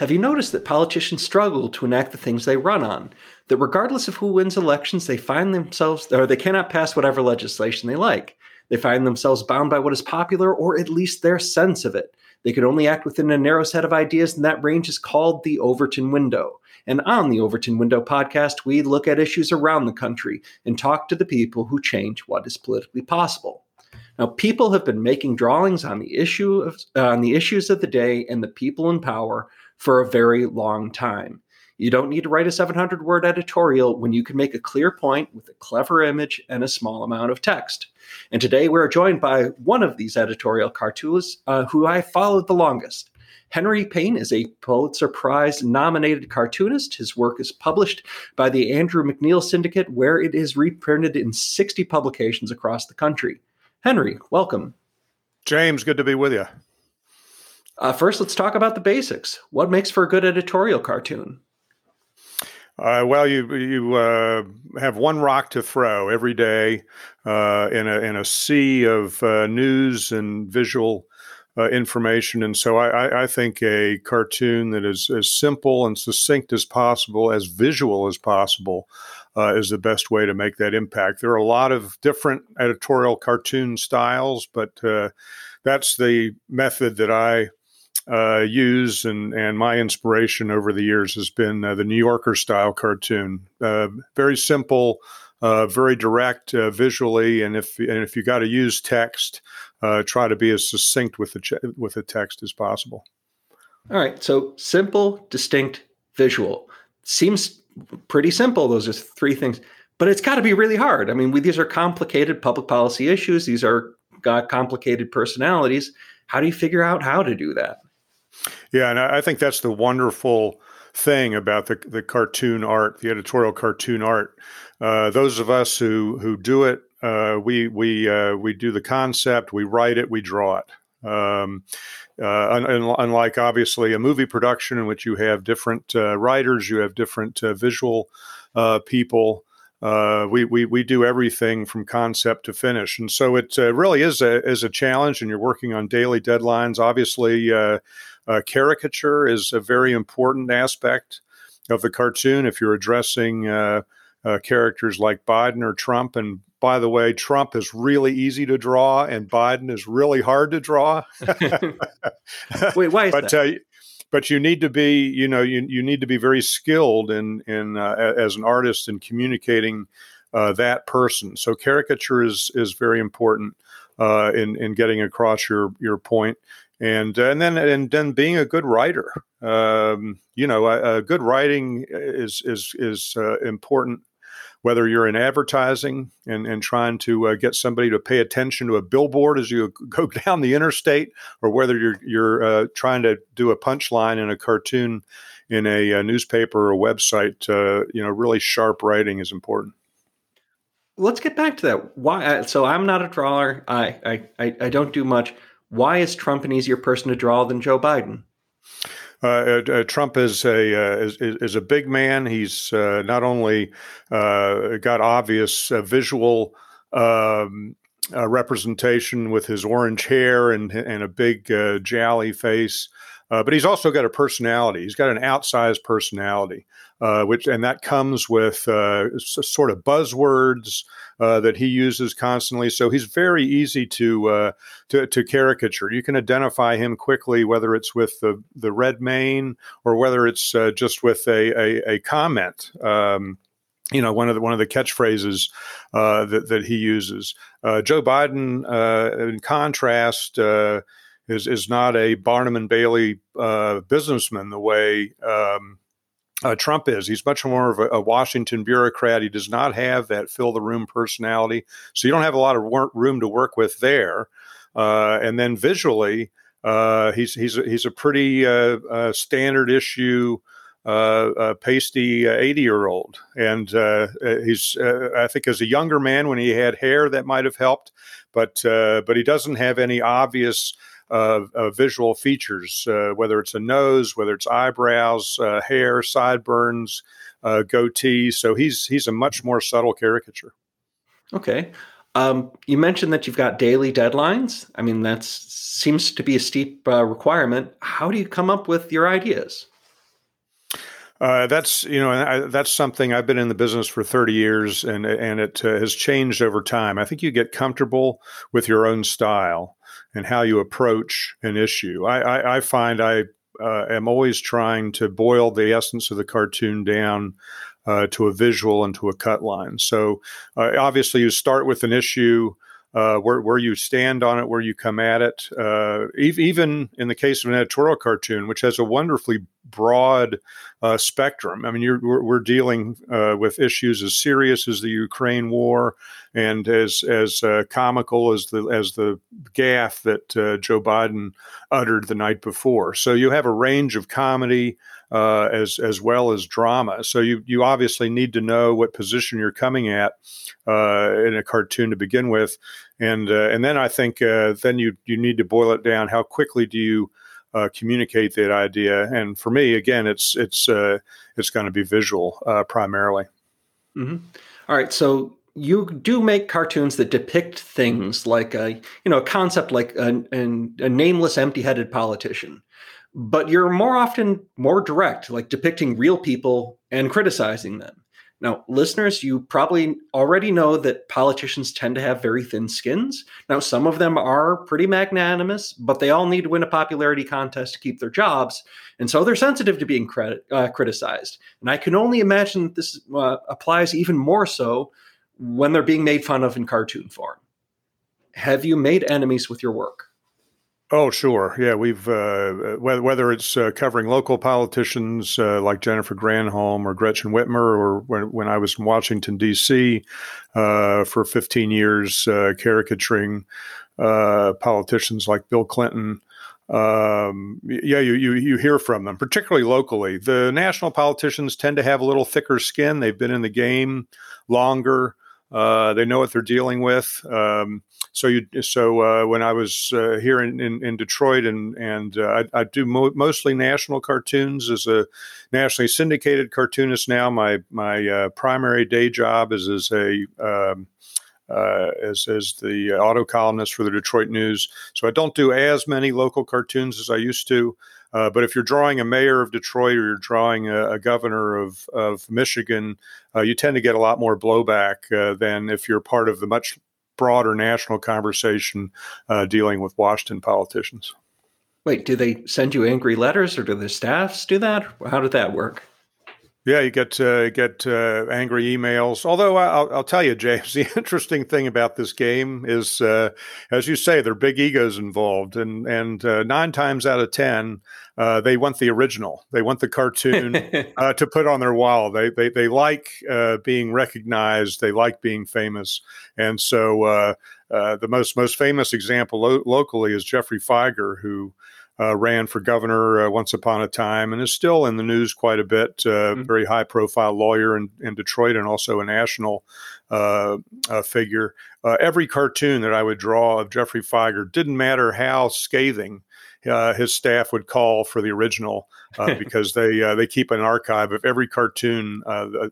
Have you noticed that politicians struggle to enact the things they run on? That regardless of who wins elections, they find themselves, or they cannot pass whatever legislation they like. They find themselves bound by what is popular, or at least their sense of it. They can only act within a narrow set of ideas, and that range is called the Overton window. And on the Overton Window podcast, we look at issues around the country and talk to the people who change what is politically possible. Now, people have been making drawings on the issue of, uh, on the issues of the day and the people in power for a very long time. You don't need to write a 700 word editorial when you can make a clear point with a clever image and a small amount of text. And today we're joined by one of these editorial cartoons uh, who I followed the longest. Henry Payne is a Pulitzer Prize nominated cartoonist. His work is published by the Andrew McMeel Syndicate, where it is reprinted in 60 publications across the country. Henry, welcome. James, good to be with you. Uh, first, let's talk about the basics. What makes for a good editorial cartoon? Uh, well, you you uh, have one rock to throw every day uh, in a in a sea of uh, news and visual uh, information, and so I, I, think a cartoon that is as simple and succinct as possible, as visual as possible, uh, is the best way to make that impact. There are a lot of different editorial cartoon styles, but that's the method that I uh, use and and my inspiration over the years has been uh, the New Yorker style cartoon. Uh, very simple, uh, very direct uh, visually, and if and if you got to use text, uh, try to be as succinct with the ch- with the text as possible. All right, so simple, distinct, visual seems pretty simple. Those are three things, but it's got to be really hard. I mean, we, these are complicated public policy issues. These are got complicated personalities. How do you figure out how to do that? Yeah, and I think that's the wonderful thing about the the cartoon art, the editorial cartoon art. Uh, those of us who who do it, uh, we we uh, we do the concept, we write it, we draw it. Um, uh, un- unlike obviously a movie production in which you have different uh, writers, you have different uh, visual people. Uh, we, we we do everything from concept to finish, and so it uh, really is a is a challenge. And you're working on daily deadlines. Obviously, uh, uh, caricature is a very important aspect of the cartoon. If you're addressing uh, uh, characters like Biden or Trump, and by the way, Trump is really easy to draw, and Biden is really hard to draw. Wait, why is but, that? Uh, but you need to be, you know, you, you need to be very skilled in in uh, as an artist in communicating uh, that person. So caricature is is very important in in getting across your your point and uh, and then and then being a good writer. Um, you know, a, a, good writing is is is uh, important. Whether you're in advertising and, and trying to uh, get somebody to pay attention to a billboard as you go down the interstate, or whether you're you're uh, trying to do a punchline in a cartoon in a, a newspaper or a website, uh, you know, really sharp writing is important let's get back to that. Why? Uh, so I'm not a drawer. I I I don't do much. Why is Trump an easier person to draw than Joe Biden? Uh, uh, uh Trump is a uh, is, is, a big man. He's uh, not only uh, got obvious visual um, representation with his orange hair and and a big jolly face, but he's also got a personality. He's got an outsized personality uh, which and that comes with uh, sort of buzzwords uh, that he uses constantly. So he's very easy to, uh, to, to caricature. You can identify him quickly, whether it's with the the red mane or whether it's uh, just with a a, a comment. Um, you know, one of the one of the catchphrases uh, that that he uses. Joe Biden, in contrast is is not a Barnum and Bailey uh, businessman the way um, uh, Trump is. He's much more of a, a, Washington bureaucrat. He does not have that fill the room personality. So you don't have a lot of wor- room to work with there. Uh, and then visually, uh, he's he's he's a pretty uh, uh, standard issue. Pasty 80 year old. And he's, I think, as a younger man, when he had hair, that might have helped. But, but he doesn't have any obvious of, of visual features, uh, whether it's a nose, whether it's eyebrows, uh, hair, sideburns, uh, goatee. So he's he's a much more subtle caricature. Okay. Um, you mentioned that you've got daily deadlines. I mean, that seems to be a steep uh, requirement. How do you come up with your ideas? Uh, that's you know I, that's something I've been in the business for 30 years and and it uh, has changed over time. I think you get comfortable with your own style and how you approach an issue. I, I, I find I uh, am always trying to boil the essence of the cartoon down uh, to a visual and to a cut line. So uh, obviously, you start with an issue. Uh, where, where you stand on it, where you come at it. Uh, even in the case of an editorial cartoon, which has a wonderfully broad uh, spectrum. I mean, we're, we're, dealing uh, with issues as serious as the Ukraine war and as as uh, comical as the as the gaffe that uh, Joe Biden uttered the night before. So you have a range of comedy uh, as as well as drama. So you you obviously need to know what position you're coming at uh, in a cartoon to begin with, and and then I think then you you need to boil it down. How quickly do you uh, communicate that idea. And for me, again, it's it's uh, it's going to be visual uh, primarily. Mm-hmm. All right, so you do make cartoons that depict things like a you know a concept like a, a, a nameless, empty-headed politician, but you're more often more direct, like depicting real people and criticizing them. Now, listeners, you probably already know that politicians tend to have very thin skins. Now, some of them are pretty magnanimous, but they all need to win a popularity contest to keep their jobs. And so they're sensitive to being credit, uh, criticized. And I can only imagine that this uh, applies even more so when they're being made fun of in cartoon form. Have you made enemies with your work? Oh, sure. Yeah, we've uh, whether, whether it's uh, covering local politicians uh, like Jennifer Granholm or Gretchen Whitmer, or when, when I was in Washington D.C. Uh, for 15 years, uh, caricaturing uh, politicians like Bill Clinton. Um, yeah, you, you you hear from them, particularly locally. The national politicians tend to have a little thicker skin. They've been in the game longer. They know what they're dealing with. Um, so you so uh, when I was uh, here in, in, in, Detroit and and uh, I, I, do mo- mostly national cartoons as a nationally syndicated cartoonist now. My my uh, primary day job is as a um, uh, as, as the auto columnist for the Detroit News. So I don't do as many local cartoons as I used to. Uh, but if you're drawing a mayor of Detroit or you're drawing a, a governor of, of Michigan, uh, you tend to get a lot more blowback uh, than if you're part of the much broader national conversation uh, dealing with Washington politicians. Wait, do they send you angry letters, or do the staffs do that? How did that work? Yeah, you get uh, get uh, angry emails. Although I'll, I'll, tell you, James, the interesting thing about this game is, uh, as you say, there are big egos involved, and and uh, nine times out of ten, uh, they want the original. They want the cartoon uh, to put on their wall. They they they like being recognized. They like being famous, and so the most most famous example lo- locally is Geoffrey Fieger, who uh, ran for governor uh, once upon a time and is still in the news quite a bit. Uh, mm-hmm. Very high profile lawyer in, in, Detroit and also a national uh, uh, figure. Uh, every cartoon that I would draw of Geoffrey Fieger didn't matter how scathing. his staff would call for the original because they they keep an archive of every cartoon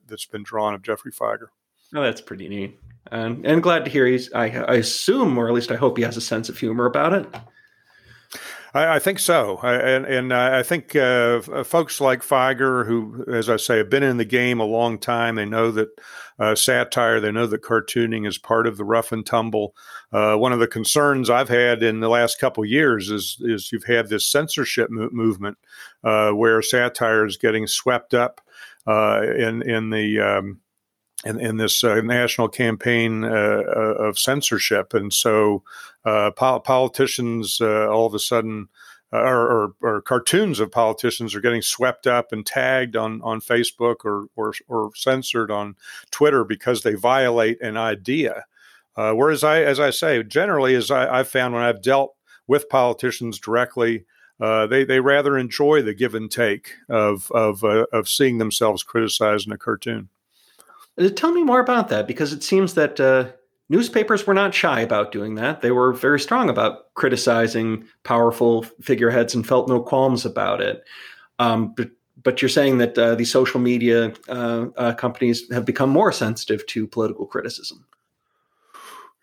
that's been drawn of Geoffrey Fieger. Oh, that's pretty neat. And, and glad to hear he's, I, I assume, or at least I hope he has a sense of humor about it. I, I think so, I, and and I think uh, folks like Fieger, who, as I say, have been in the game a long time, they know that uh, satire, they know that cartooning is part of the rough and tumble. Uh, one of the concerns I've had in the last couple years is is you've had this censorship mo- movement uh, where satire is getting swept up uh, in in the um, in, this uh, national campaign uh, uh, of censorship. And so uh, po- politicians uh, all of a sudden, or, or, or, cartoons of politicians are getting swept up and tagged on, on Facebook or, or, or censored on Twitter because they violate an idea. whereas I, as I say, generally, as I, I've found when I've dealt with politicians directly, uh, they they rather enjoy the give and take of of uh, of seeing themselves criticized in a cartoon. Uh, tell me more about that because it seems that uh, newspapers were not shy about doing that. They were very strong about criticizing powerful figureheads and felt no qualms about it. Um, but but you're saying that uh, the social media uh, uh, companies have become more sensitive to political criticism.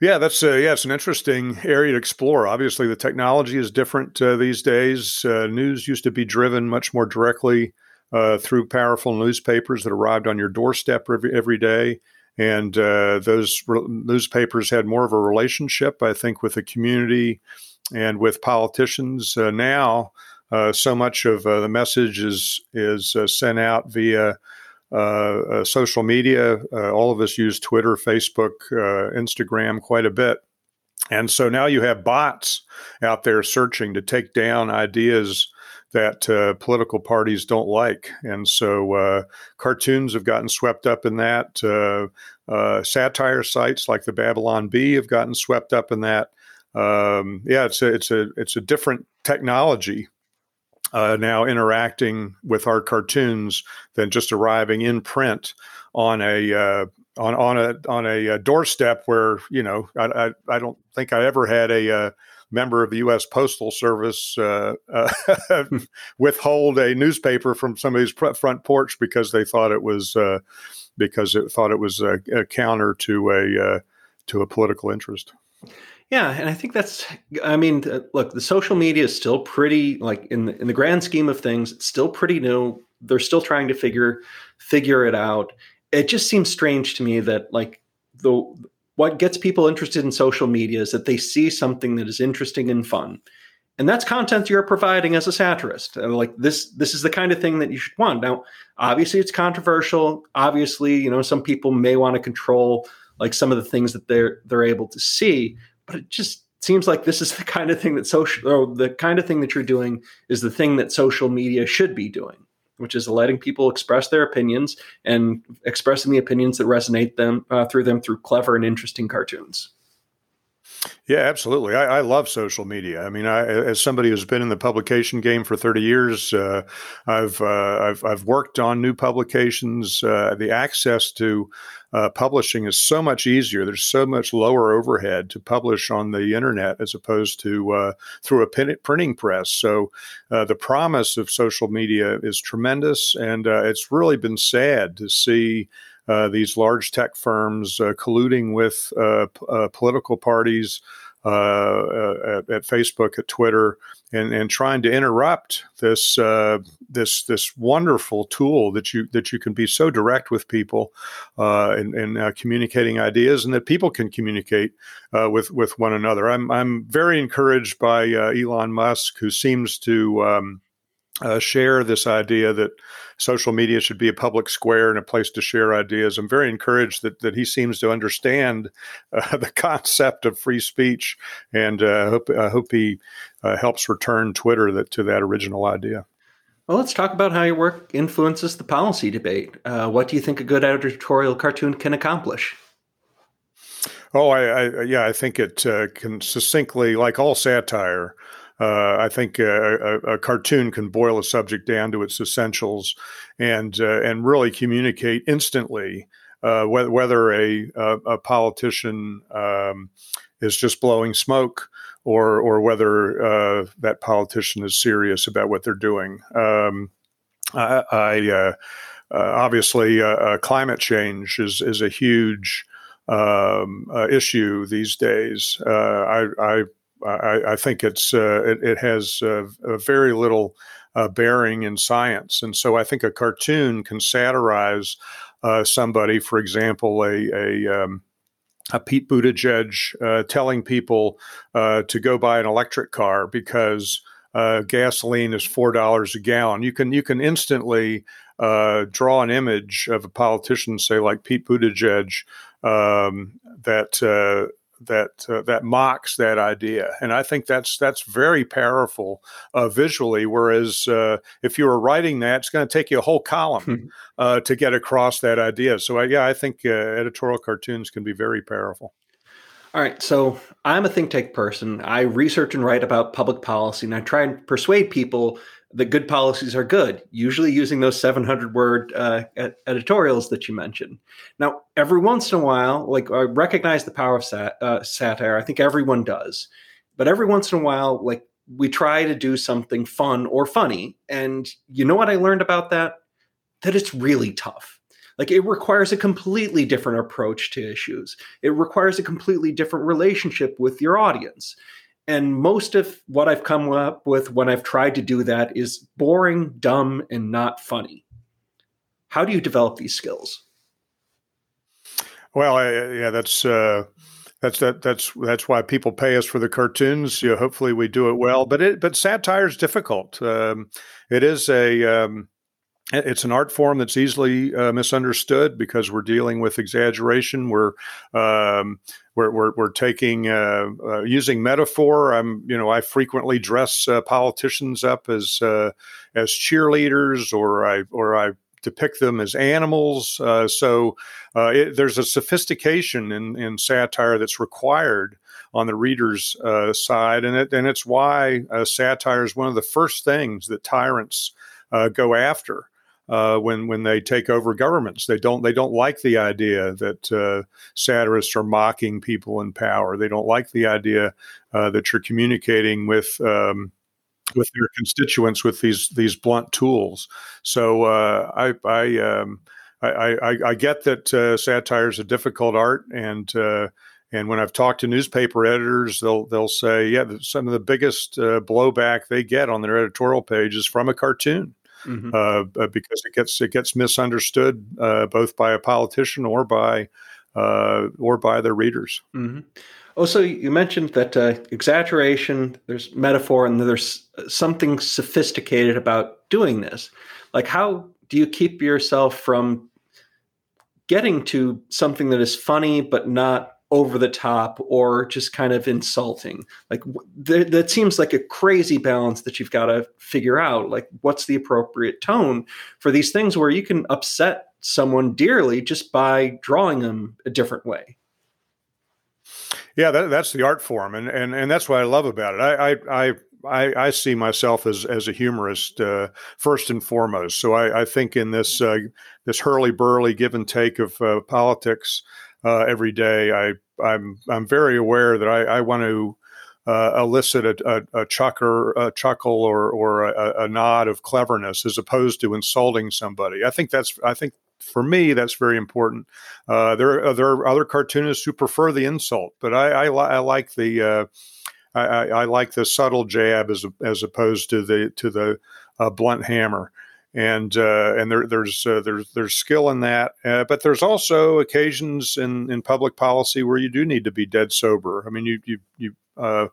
Yeah, that's uh, yeah, it's an interesting area to explore. Obviously, the technology is different uh, these days. Uh, news used to be driven much more directly uh, through powerful newspapers that arrived on your doorstep every, every day. And uh, those re- newspapers had more of a relationship, I think, with the community and with politicians. Uh, now, uh, so much of uh, the message is is uh, sent out via social media. all of us use Twitter, Facebook, Instagram quite a bit. And so now you have bots out there searching to take down ideas that uh, political parties don't like. And so uh, cartoons have gotten swept up in that. Uh, uh satire sites like the Babylon Bee have gotten swept up in that. Um, yeah, it's a, it's a it's a different technology uh, now interacting with our cartoons than just arriving in print on a uh, on on a on a, doorstep where you know I, I, I don't think I ever had a, member of the U.S. Postal Service uh, uh, withhold a newspaper from somebody's front porch because they thought it was uh, because it thought it was a, a counter to a uh, to a political interest. Yeah, and I think that's. I mean, look, the social media is still pretty like in the, in the grand scheme of things, it's still pretty new. They're still trying to figure figure it out it just seems strange to me that like the what gets people interested in social media is that they see something that is interesting and fun. And that's content you're providing as a satirist. Uh, like this this is the kind of thing that you should want. Now obviously it's controversial. Obviously you know some people may want to control like some of the things that they're they're able to see but it just seems like this is the kind of thing that social or the kind of thing that you're doing is the thing that social media should be doing which is letting people express their opinions and expressing the opinions that resonate them uh, through them through clever and interesting cartoons. Yeah, absolutely. I, I, love social media. I mean, I, as somebody who's been in the publication game for 30 years, uh, I've, uh, I've, I've worked on new publications. Uh, the access to uh, publishing is so much easier. There's so much lower overhead to publish on the internet as opposed to uh, through a pin- printing press. So uh, the promise of social media is tremendous, and it's really been sad to see. Uh, these large tech firms uh, colluding with uh, p- political parties at, at, Facebook, at Twitter, and, and trying to interrupt this this this wonderful tool that you that you can be so direct with people uh, in uh, communicating ideas, and that people can communicate uh, with with one another. I'm I'm very encouraged by Elon Musk, who seems to um, uh, share this idea that social media should be a public square and a place to share ideas. I'm very encouraged that, that he seems to understand uh, the concept of free speech, and uh, I, hope, I hope he uh, helps return Twitter that, to that original idea. Well, let's talk about how your work influences the policy debate. Uh, what do you think a good editorial cartoon can accomplish? Oh, I, I yeah, I think it uh, can succinctly, like all satire, uh, I think a, a, cartoon can boil a subject down to its essentials and uh, and really communicate instantly uh, whether, whether a, a, politician um, is just blowing smoke or or whether uh, that politician is serious about what they're doing. Um, I, I uh, uh, obviously climate change is is a huge um, issue these days. I, I I, I think it's uh, it, it, has uh, very little uh, bearing in science, and so I think a cartoon can satirize somebody, for example, a a, um, Pete Buttigieg uh, telling people uh, to go buy an electric car because gasoline is four dollars a gallon. You can you can instantly draw an image of a politician, say like Pete Buttigieg, um, that that uh, that mocks that idea, and I think that's that's very powerful uh, visually. Whereas uh, if you were writing that, it's going to take you a whole column hmm. uh, to get across that idea. So I, yeah, I think uh, editorial cartoons can be very powerful. All right, so I'm a think tank person. I research and write about public policy, and I try and persuade people that good policies are good, usually using those 700 word uh, editorials that you mentioned. Now, every once in a while, like I recognize the power of sat- uh, satire. I think everyone does. But every once in a while, like we try to do something fun or funny. And you know what I learned about that? That it's really tough. Like it requires a completely different approach to issues. It requires a completely different relationship with your audience. And most of what I've come up with when I've tried to do that is boring, dumb, and not funny. How do you develop these skills? Well, I, yeah, that's uh, that's that that's that's why people pay us for the cartoons. You know, hopefully, we do it well. But it but satire is difficult. Um, it is a um, it's an art form that's easily uh, misunderstood because we're dealing with exaggeration. We're um, we're, we're, we're taking uh, uh, using metaphor. I'm you know I frequently dress uh, politicians up as uh, as cheerleaders, or I or I depict them as animals. Uh, so it, there's a sophistication in, in satire that's required on the reader's side, and it and it's why satire is one of the first things that tyrants go after uh, when when they take over governments. They don't they don't like the idea that uh, satirists are mocking people in power. They don't like the idea uh, that you're communicating with. Um, with their constituents with these these blunt tools, so uh, I I, um, I, I, I get that uh, satire is a difficult art, and uh, and when I've talked to newspaper editors, they'll they'll say, yeah, some of the biggest blowback they get on their editorial page is from a cartoon mm-hmm. uh, uh because it gets it gets misunderstood uh, both by a politician or by uh, or by their readers. Mm-hmm. Also, you mentioned that uh, exaggeration, there's metaphor, and there's something sophisticated about doing this. Like, how do you keep yourself from getting to something that is funny but not over the top or just kind of insulting. Like th- that seems like a crazy balance that you've got to figure out. Like what's the appropriate tone for these things where you can upset someone dearly just by drawing them a different way. Yeah, that, that's the art form, and, and and that's what I love about it. I I I, I see myself as as a humorist uh, first and foremost. So I, I think in this uh, this hurly burly give and take of uh, politics, uh, every day, I I'm I'm very aware that I, I want to uh, elicit a, a, a, chucker, a chuckle or or a, a, nod of cleverness as opposed to insulting somebody. I think that's I think for me that's very important. Uh, there are, there are other cartoonists who prefer the insult, but I I, I like the uh, I, I, like the subtle jab as as opposed to the to the uh, blunt hammer and uh, and there, there's uh, there's there's skill in that, uh, but there's also occasions in, in public policy where you do need to be dead sober. I mean, you you you uh,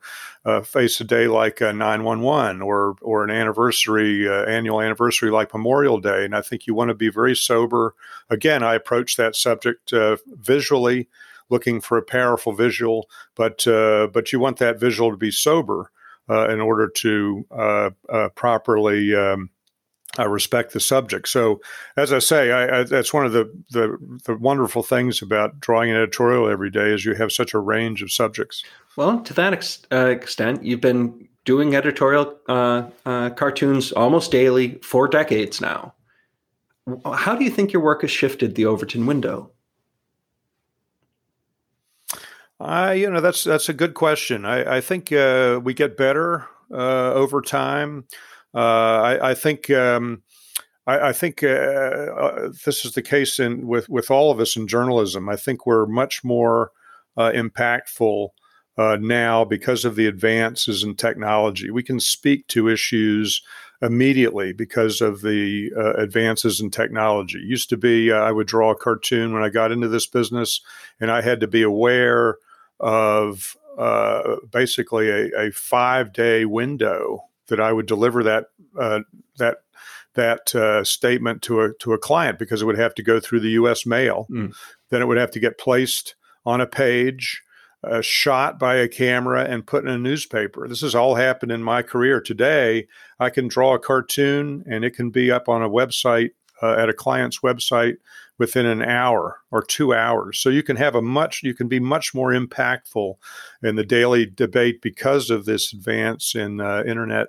uh, face a day like nine one one or or an anniversary uh, annual anniversary like Memorial Day, and I think you want to be very sober. Again, I approach that subject visually, looking for a powerful visual, but but you want that visual to be sober in order to properly um, I respect the subject. So, as I say, I, I, that's one of the, the, the wonderful things about drawing an editorial every day is you have such a range of subjects. Well, to that ex- uh, extent, you've been doing editorial uh, uh, cartoons almost daily for decades now. How do you think your work has shifted the Overton window? Uh, you know, that's that's a good question. I, I think uh, we get better uh, over time. Uh, I, I, think um, I, I, think uh, uh, this is the case in with with all of us in journalism. I think we're much more impactful uh, now because of the advances in technology. We can speak to issues immediately because of the uh, advances in technology. Used to be uh, I would draw a cartoon when I got into this business, and I had to be aware of basically a, a five day window that I would deliver that uh, that that uh, statement to a to a client because it would have to go through the U.S. mail. Mm. Then it would have to get placed on a page, uh, shot by a camera, and put in a newspaper. This has all happened in my career. Today, I can draw a cartoon and it can be up on a website uh, at a client's website within an hour or two hours. So you can have a much, you can be much more impactful in the daily debate because of this advance in uh, internet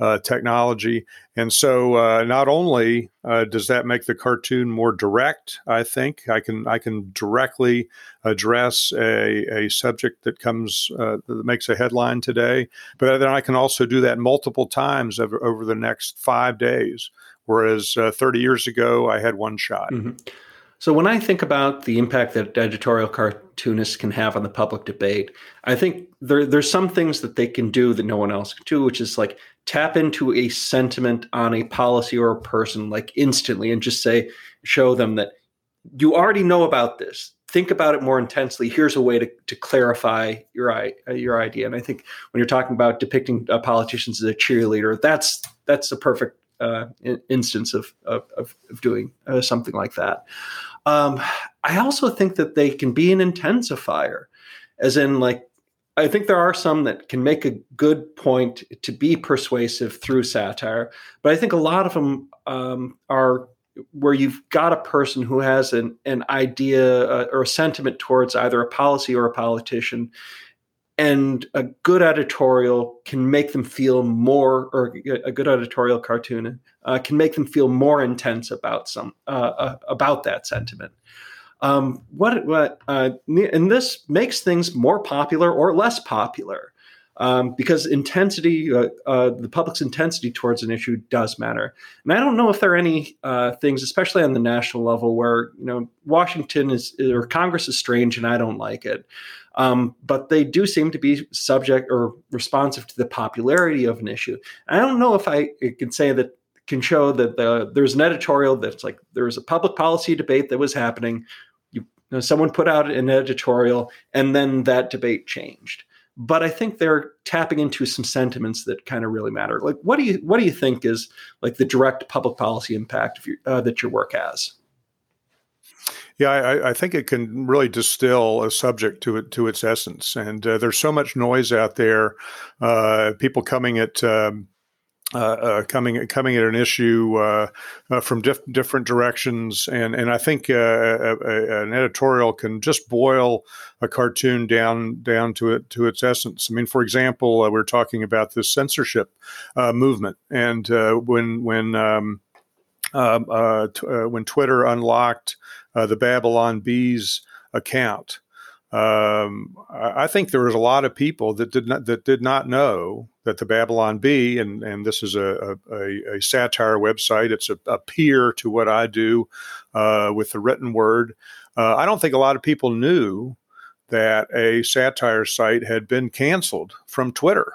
uh, technology. And so, uh, not only uh, does that make the cartoon more direct, I think I can I can directly address a, a subject that comes uh, that makes a headline today, but then I can also do that multiple times over, over the next five days. Whereas uh, 30 years ago, I had one shot. Mm-hmm. So when I think about the impact that editorial cartoonists can have on the public debate, I think there, there's some things that they can do that no one else can do, which is like tap into a sentiment on a policy or a person like instantly and just say, show them that you already know about this. Think about it more intensely. Here's a way to, to clarify your your idea. And I think when you're talking about depicting uh, politicians as a cheerleader, that's that's a perfect uh, instance of, of, of doing uh, something like that. Um, I also think that they can be an intensifier, as in, like, I think there are some that can make a good point to be persuasive through satire, but I think a lot of them um, are where you've got a person who has an, an idea uh, or a sentiment towards either a policy or a politician and a good editorial can make them feel more or a good editorial cartoon uh, can make them feel more intense about some uh, uh, about that sentiment. Um, what what uh, and this makes things more popular or less popular um, because intensity uh, uh, the public's intensity towards an issue does matter and i don't know if there are any things especially on the national level where you know washington is or congress is strange and i don't like it um, but they do seem to be subject or responsive to the popularity of an issue. I don't know if I can say that can show that the, there's an editorial that's like there was a public policy debate that was happening. You, you know, someone put out an editorial, and then that debate changed. But I think they're tapping into some sentiments that kind of really matter. Like, what do you what do you think is like the direct public policy impact of your, uh, that your work has? Yeah, I, I, think it can really distill a subject to it to its essence. And uh, there's so much noise out there, uh, people coming at um, uh, uh coming coming at an issue uh, uh, from diff- different directions, and and I think a, a, an editorial can just boil a cartoon down down to it to its essence. I mean, for example, we're talking about this censorship movement, and when when um, um, t- when Twitter unlocked uh, the Babylon Bees account. Um, I think there was a lot of people that did not that did not know that the Babylon Bee, and and this is a a, a satire website. It's a, a, peer to what I do uh, with the written word. Uh, I don't think a lot of people knew that a satire site had been canceled from Twitter,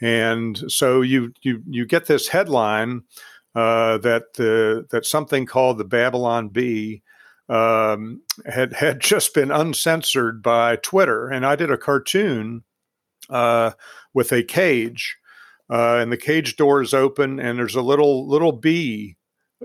and so you you you get this headline uh, that the that something called the Babylon Bee um, had had just been uncensored by Twitter, and I did a cartoon uh, with a cage, uh, and the cage door is open, and there's a little little bee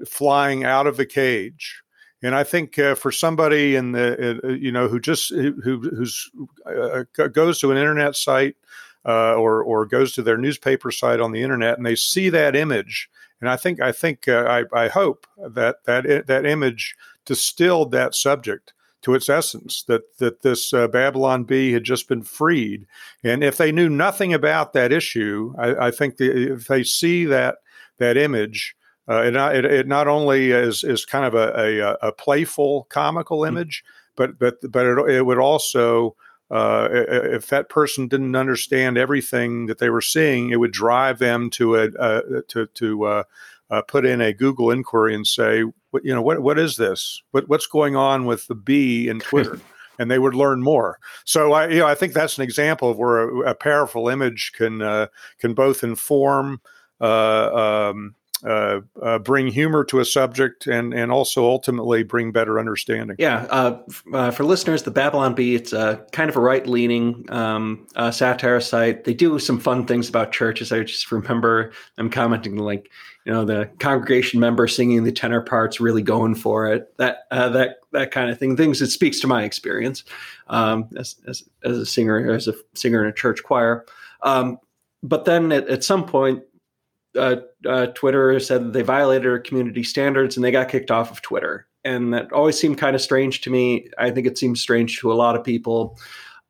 flying out of the cage. And I think uh, for somebody in the uh, you know who just who who's uh, goes to an internet site uh, or or goes to their newspaper site on the internet and they see that image, and I think I think I, I hope that that that image distilled that subject to its essence that that this uh, Babylon Bee had just been freed, and if they knew nothing about that issue, I, I think the, if they see that that image, uh, it, it, it, not only is is kind of a, a, a playful, comical mm-hmm. image, mm-hmm. but but but it, it would also uh, if that person didn't understand everything that they were seeing, it would drive them to a, a to to uh, uh, put in a Google inquiry and say, what, you know, what what is this? What what's going on with the bee in Twitter? and they would learn more. So I, you know, I think that's an example of where a, a powerful image can uh, can both inform, uh, um, uh, uh, bring humor to a subject, and and also ultimately bring better understanding. Yeah, uh, uh for listeners, the Babylon Bee, it's a kind of a right leaning um, uh, satire site. They do some fun things about churches. I just remember them commenting like you know the congregation member singing the tenor parts really going for it that uh, that that kind of thing things that speaks to my experience um, as, as, as, a singer as a singer in a church choir um, but then at, at some point uh, uh, twitter said that they violated our community standards and they got kicked off of twitter and that always seemed kind of strange to me i think it seems strange to a lot of people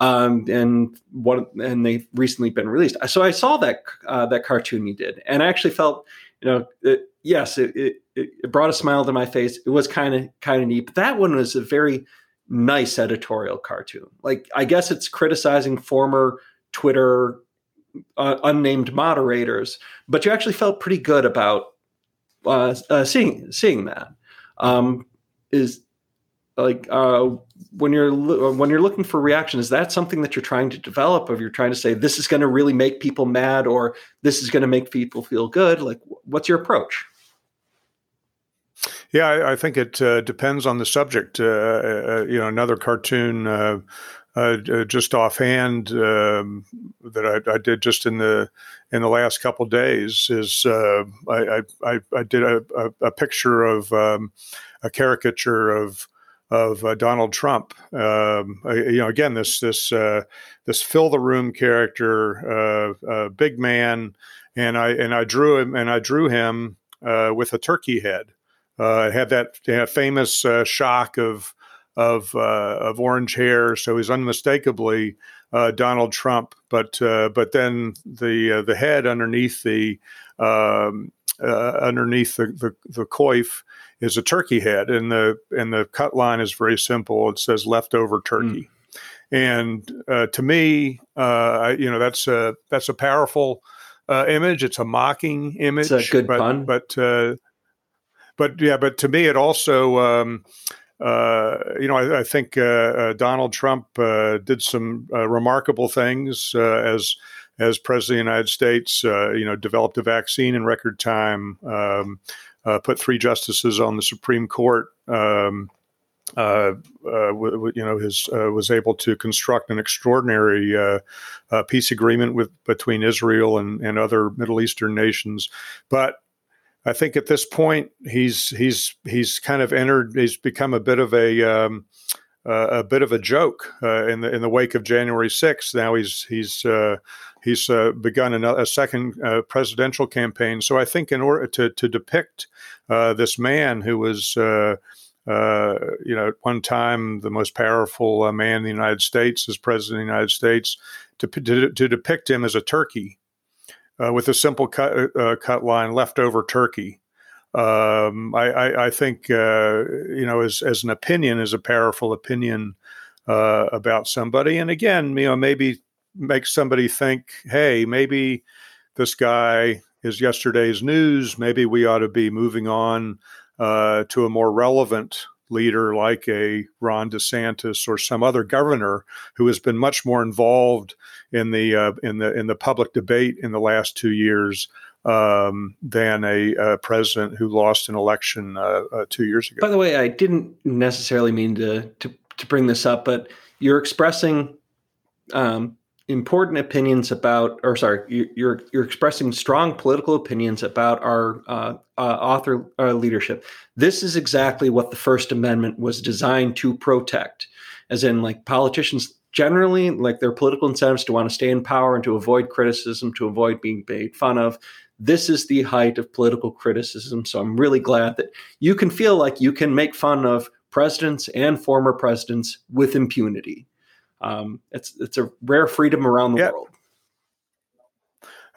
um, and what and they've recently been released so i saw that uh, that cartoon you did and i actually felt you know, it, yes, it, it, it brought a smile to my face. It was kind of kind of neat. But that one was a very nice editorial cartoon. Like I guess it's criticizing former Twitter uh, unnamed moderators, but you actually felt pretty good about uh, uh, seeing seeing that. Um, is like uh, when you're when you're looking for reaction is that something that you're trying to develop of you're trying to say this is going to really make people mad or this is going to make people feel good like what's your approach? Yeah i, I think it uh, depends on the subject. Uh, uh you know another cartoon uh, uh, just offhand um, that I, I, did just in the in the last couple days is I, I, I, did a, a, a picture of um, a caricature of of uh, Donald Trump. Um, you know, again, this this uh, this fill the room character, uh, big man, and I and I drew him and I drew him uh, with a turkey head. Uh, had that you know, famous uh, shock of of of orange hair, so he's unmistakably Donald Trump. But but then the the head underneath the um, underneath the the, the coif is a turkey head, and the and the cut line is very simple. It says leftover turkey, mm. and uh, to me, uh, you know, that's a that's a powerful uh, image. It's a mocking image. It's a good but, pun, but uh, but yeah, but to me, it also. Um, uh, you know, I, I think uh, Donald Trump did some remarkable things as as president of the United States. you know, developed a vaccine in record time. Um, uh, put three justices on the Supreme Court. Um, uh, uh, w- w- you know, his uh, was able to construct an extraordinary uh, uh, peace agreement with between Israel and, and other Middle Eastern nations. But I think at this point he's he's he's kind of entered. He's become a bit of a um, a bit of a joke in the in the wake of January 6th. Now he's he's he's uh, begun a, a second uh, presidential campaign. So I think in order to to depict uh, this man who was. Uh, uh, you know, at one time the most powerful uh, man in the United States as president of the United States, to, to, to depict him as a turkey Uh, with a simple cut, uh, uh, cut line, leftover turkey. Um, I, I, I, think you know, as as an opinion, as a powerful opinion about somebody, and again, you know, maybe makes somebody think, hey, maybe this guy is yesterday's news. Maybe we ought to be moving on uh, to a more relevant leader like a Ron DeSantis or some other governor who has been much more involved in the uh, in the in the public debate in the last two years um, than a, a, president who lost an election uh, uh, two years ago. By the way, I didn't necessarily mean to to, to bring this up, but you're expressing um, important opinions about, or sorry, you're you're expressing strong political opinions about our uh, uh, author uh, leadership. This is exactly what the First Amendment was designed to protect, as in like politicians generally like their political incentives to want to stay in power and to avoid criticism, to avoid being made fun of. This is the height of political criticism. So I'm really glad that you can feel like you can make fun of presidents and former presidents with impunity. Um, it's it's a rare freedom around the world.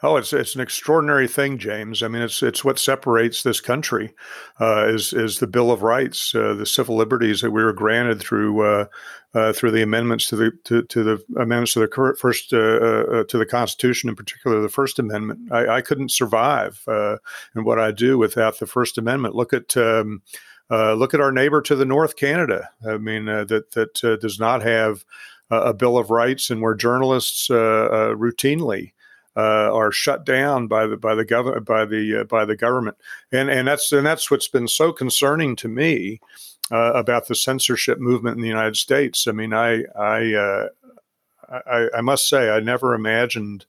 Oh, it's it's an extraordinary thing, James. I mean, it's it's what separates this country uh, is is the Bill of Rights, uh, the civil liberties that we were granted through uh, uh through the amendments to the to, to the amendments to the first uh, uh, to the Constitution, in particular the First Amendment. I, I couldn't survive in what I do without the First Amendment. Look at. Um, look at our neighbor to the north, Canada. I mean, that that does not have a Bill of Rights and where journalists uh, uh, routinely uh, are shut down by the by the government by the by the government, and and that's and that's what's been so concerning to me about the censorship movement in the United States. I mean, I I I, I must say I never imagined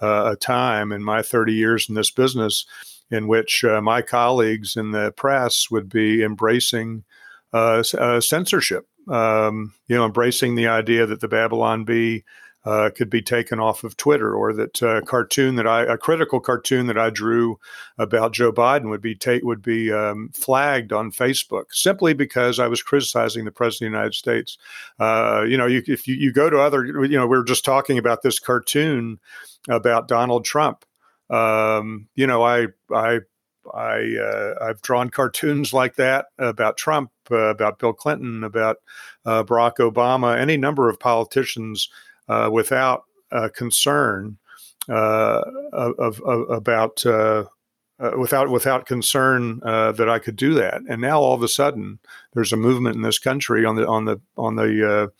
a time in my 30 years in this business in which uh, my colleagues in the press would be embracing uh, uh, censorship um, you know, embracing the idea that the Babylon Bee uh, could be taken off of Twitter, or that uh, cartoon that I a critical cartoon that I drew about Joe Biden would be ta- would be um, flagged on Facebook simply because I was criticizing the president of the United States. Uh, you know, you, if you, you go to other, you know, we were just talking about this cartoon about Donald Trump. Um, you know, I I I uh, I've drawn cartoons like that about Trump, uh, about Bill Clinton, about uh, Barack Obama, any number of politicians uh, without concern uh, of, of, about uh, without without concern uh, that I could do that. And now all of a sudden, there's a movement in this country on the on the on the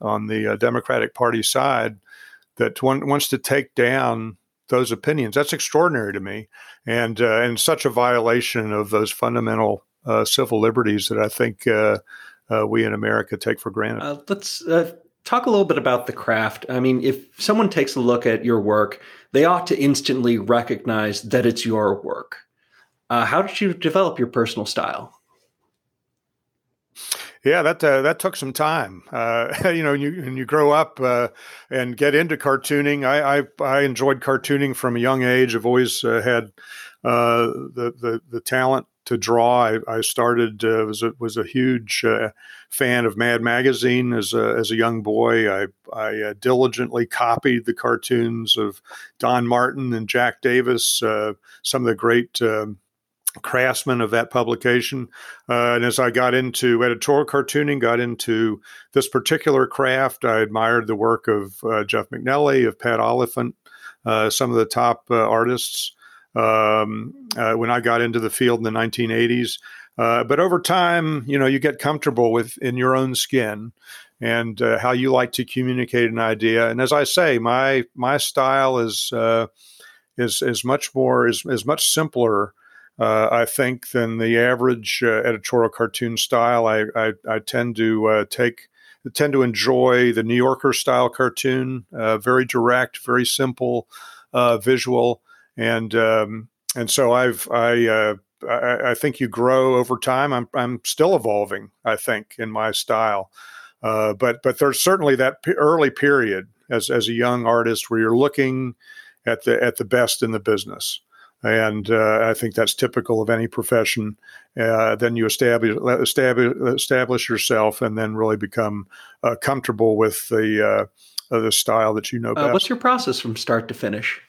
uh, on the uh, Democratic Party side that one, wants to take down those opinions. That's extraordinary to me, and uh, and such a violation of those fundamental uh, civil liberties that I think we in America take for granted. let's talk a little bit about the craft. I mean, if someone takes a look at your work, they ought to instantly recognize that it's your work. Uh, how did you develop your personal style? Yeah, that uh, that took some time. Uh, you know, you when you grow up uh, and get into cartooning, I, I, I enjoyed cartooning from a young age. I've always uh, had uh, the, the the talent to draw. I, I started uh, was a, was a huge uh, fan of Mad Magazine as a, as a young boy. I I uh, diligently copied the cartoons of Don Martin and Jack Davis, uh, some of the great. Um, craftsmen of that publication. Uh, and as I got into editorial cartooning, got into this particular craft, I admired the work of uh, Jeff MacNelly, of Pat Oliphant, some of the top artists um, uh, when I got into the field in the 1980s. Uh, but over time, you know, you get comfortable with in your own skin and uh, how you like to communicate an idea. And as I say, my my style is uh, is is much more is is much simpler. Uh, I think than the average uh, editorial cartoon style. I I, I tend to take tend to enjoy the New Yorker style cartoon. very direct, very simple, visual and um, and so I've I, uh, I, I think you grow over time. I'm I'm still evolving. I think in my style, uh, but but there's certainly that p- early period as as a young artist where you're looking at the at the best in the business. And uh, I think that's typical of any profession. Uh, then you establish, establish establish yourself, and then really become uh, comfortable with the uh, the style that you know best. what's your process from start to finish?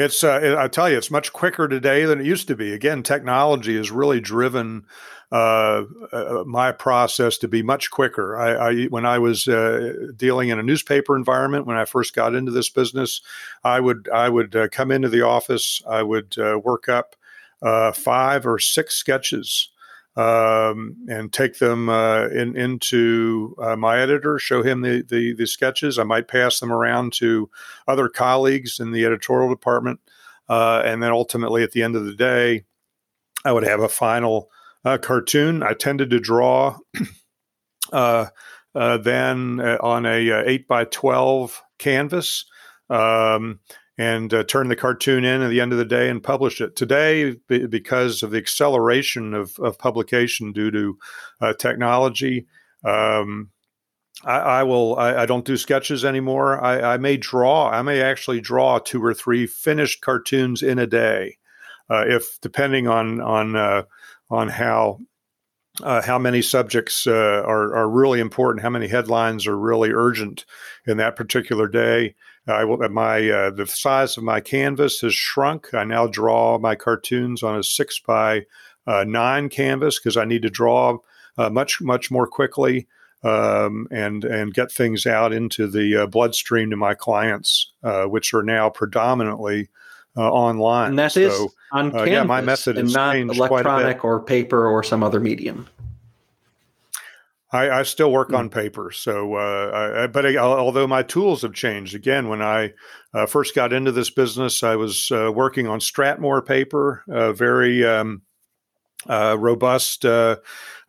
It's uh, I tell you, it's much quicker today than it used to be. Again, technology has really driven uh, uh, my process to be much quicker. I, I when I was uh, dealing in a newspaper environment when I first got into this business, I would I would uh, come into the office, I would uh, work up five or six sketches um, and take them uh, in, into uh, my editor, show him the, the, the sketches. I might pass them around to other colleagues in the editorial department, uh, and then ultimately at the end of the day, I would have a final uh, cartoon. I tended to draw uh, uh, then on a eight by twelve canvas. Um, and uh, turn the cartoon in at the end of the day and publish it. Today, b- because of the acceleration of, of publication due to uh, technology, um, I, I, will. I, I, don't do sketches anymore. I, I, may draw. I may actually draw two or three finished cartoons in a day, uh, if depending on on uh, on how uh, how many subjects uh, are, are really important, how many headlines are really urgent in that particular day. I will, my uh, the size of my canvas has shrunk. I now draw my cartoons on a six by uh, nine canvas because I need to draw uh, much much more quickly um, and and get things out into the uh, bloodstream to my clients, uh, which are now predominantly uh, online. And that so, is on canvas, yeah, my method and not electronic or paper or some other medium. I, I still work mm. on paper. So, uh, I, but I, although my tools have changed, again, when I uh, first got into this business, I was uh, working on Strathmore paper, very um, uh, robust, uh,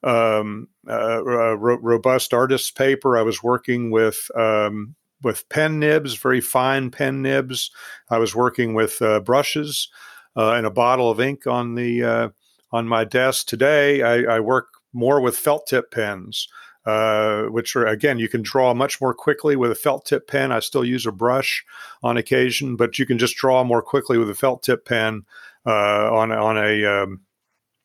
um, uh, ro- robust artist paper. I was working with um, with pen nibs, very fine pen nibs. I was working with brushes and a bottle of ink on the on my desk. Today, I, I work more with felt tip pens, uh, which are again you can draw much more quickly with a felt tip pen. I still use a brush on occasion, but you can just draw more quickly with a felt tip pen uh, on on a. Um,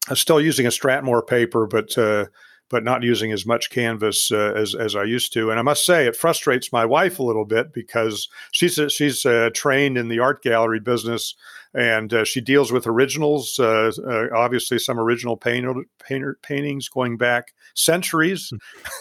I'm still using a Strathmore paper, but uh, but not using as much canvas uh, as as I used to. And I must say, it frustrates my wife a little bit because she's uh, she's uh, trained in the art gallery business, and uh, she deals with originals. Uh, uh, obviously, some original painter, painter paintings going back centuries,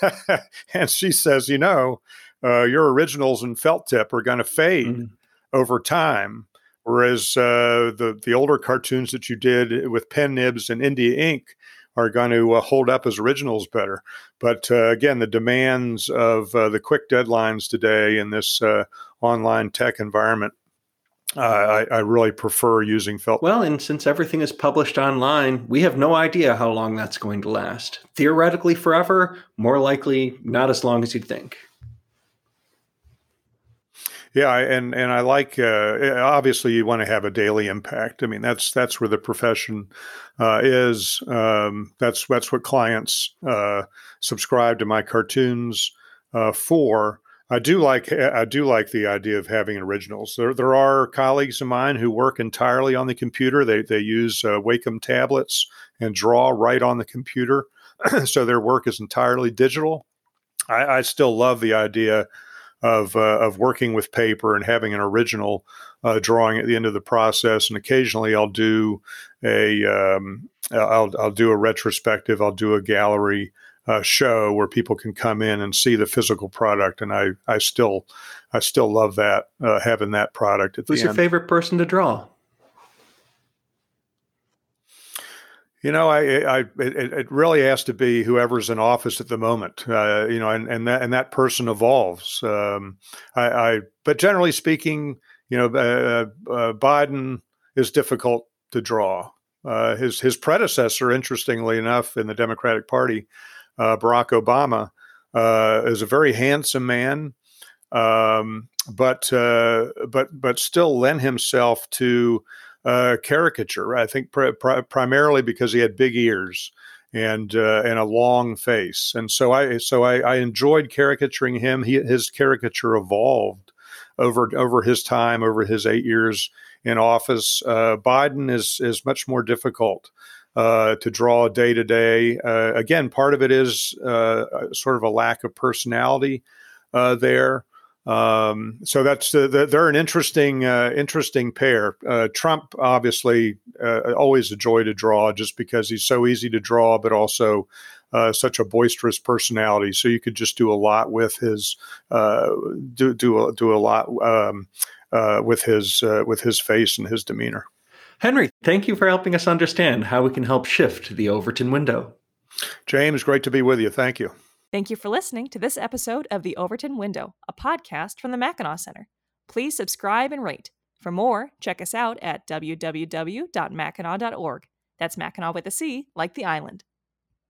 hmm. and she says, you know, your originals and felt tip are going to fade mm-hmm. over time. Whereas uh, the the older cartoons that you did with pen nibs and India ink are going to uh, hold up as originals better. But uh, again, the demands of uh, the quick deadlines today in this online tech environment uh, I, I, really prefer using felt. Well, and since everything is published online, we have no idea how long that's going to last. Theoretically, forever, more likely, not as long as you'd think. Yeah, and and I like uh, obviously you want to have a daily impact. I mean that's that's where the profession uh, is. Um, that's that's what clients uh, subscribe to my cartoons uh, for. I do like I do like the idea of having originals. There there are colleagues of mine who work entirely on the computer. They they use uh, Wacom tablets and draw right on the computer, so their work is entirely digital. I, I still love the idea of uh, of working with paper and having an original uh, drawing at the end of the process. And occasionally, I'll do a um, I'll I'll do a retrospective. I'll do a gallery uh, show where people can come in and see the physical product. And I I still I still love that uh, having that product at Who's the your end. favorite person to draw? You know, I, I it, it, really has to be whoever's in office at the moment. Uh, you know, and, and that and that person evolves. Um, I, I, but generally speaking, you know, uh, uh, Biden is difficult to draw. Uh, his his predecessor, interestingly enough, in the Democratic Party, uh, Barack Obama, uh, is a very handsome man, um, but but but still lent himself to uh, caricature. I think pr- pr- primarily because he had big ears and uh, and a long face, and so I so I, I enjoyed caricaturing him. He, his caricature evolved over over his time, over his eight years in office. Uh, Biden is is much more difficult. Uh, to draw day to day. Again, part of it is uh, sort of a lack of personality uh, there. Um, so that's uh, they're an interesting uh, interesting pair. Uh, Trump obviously uh, always a joy to draw just because he's so easy to draw, but also uh, such a boisterous personality. So you could just do a lot with his uh, do do a, do a lot um, with his with his face and his demeanor. Henry, thank you for helping us understand how we can help shift the Overton window. James, great to be with you. Thank you. Thank you for listening to this episode of The Overton Window, a podcast from the Mackinac Center. Please subscribe and rate. For more, check us out at www.mackinac.org. That's Mackinac with a C, like the island.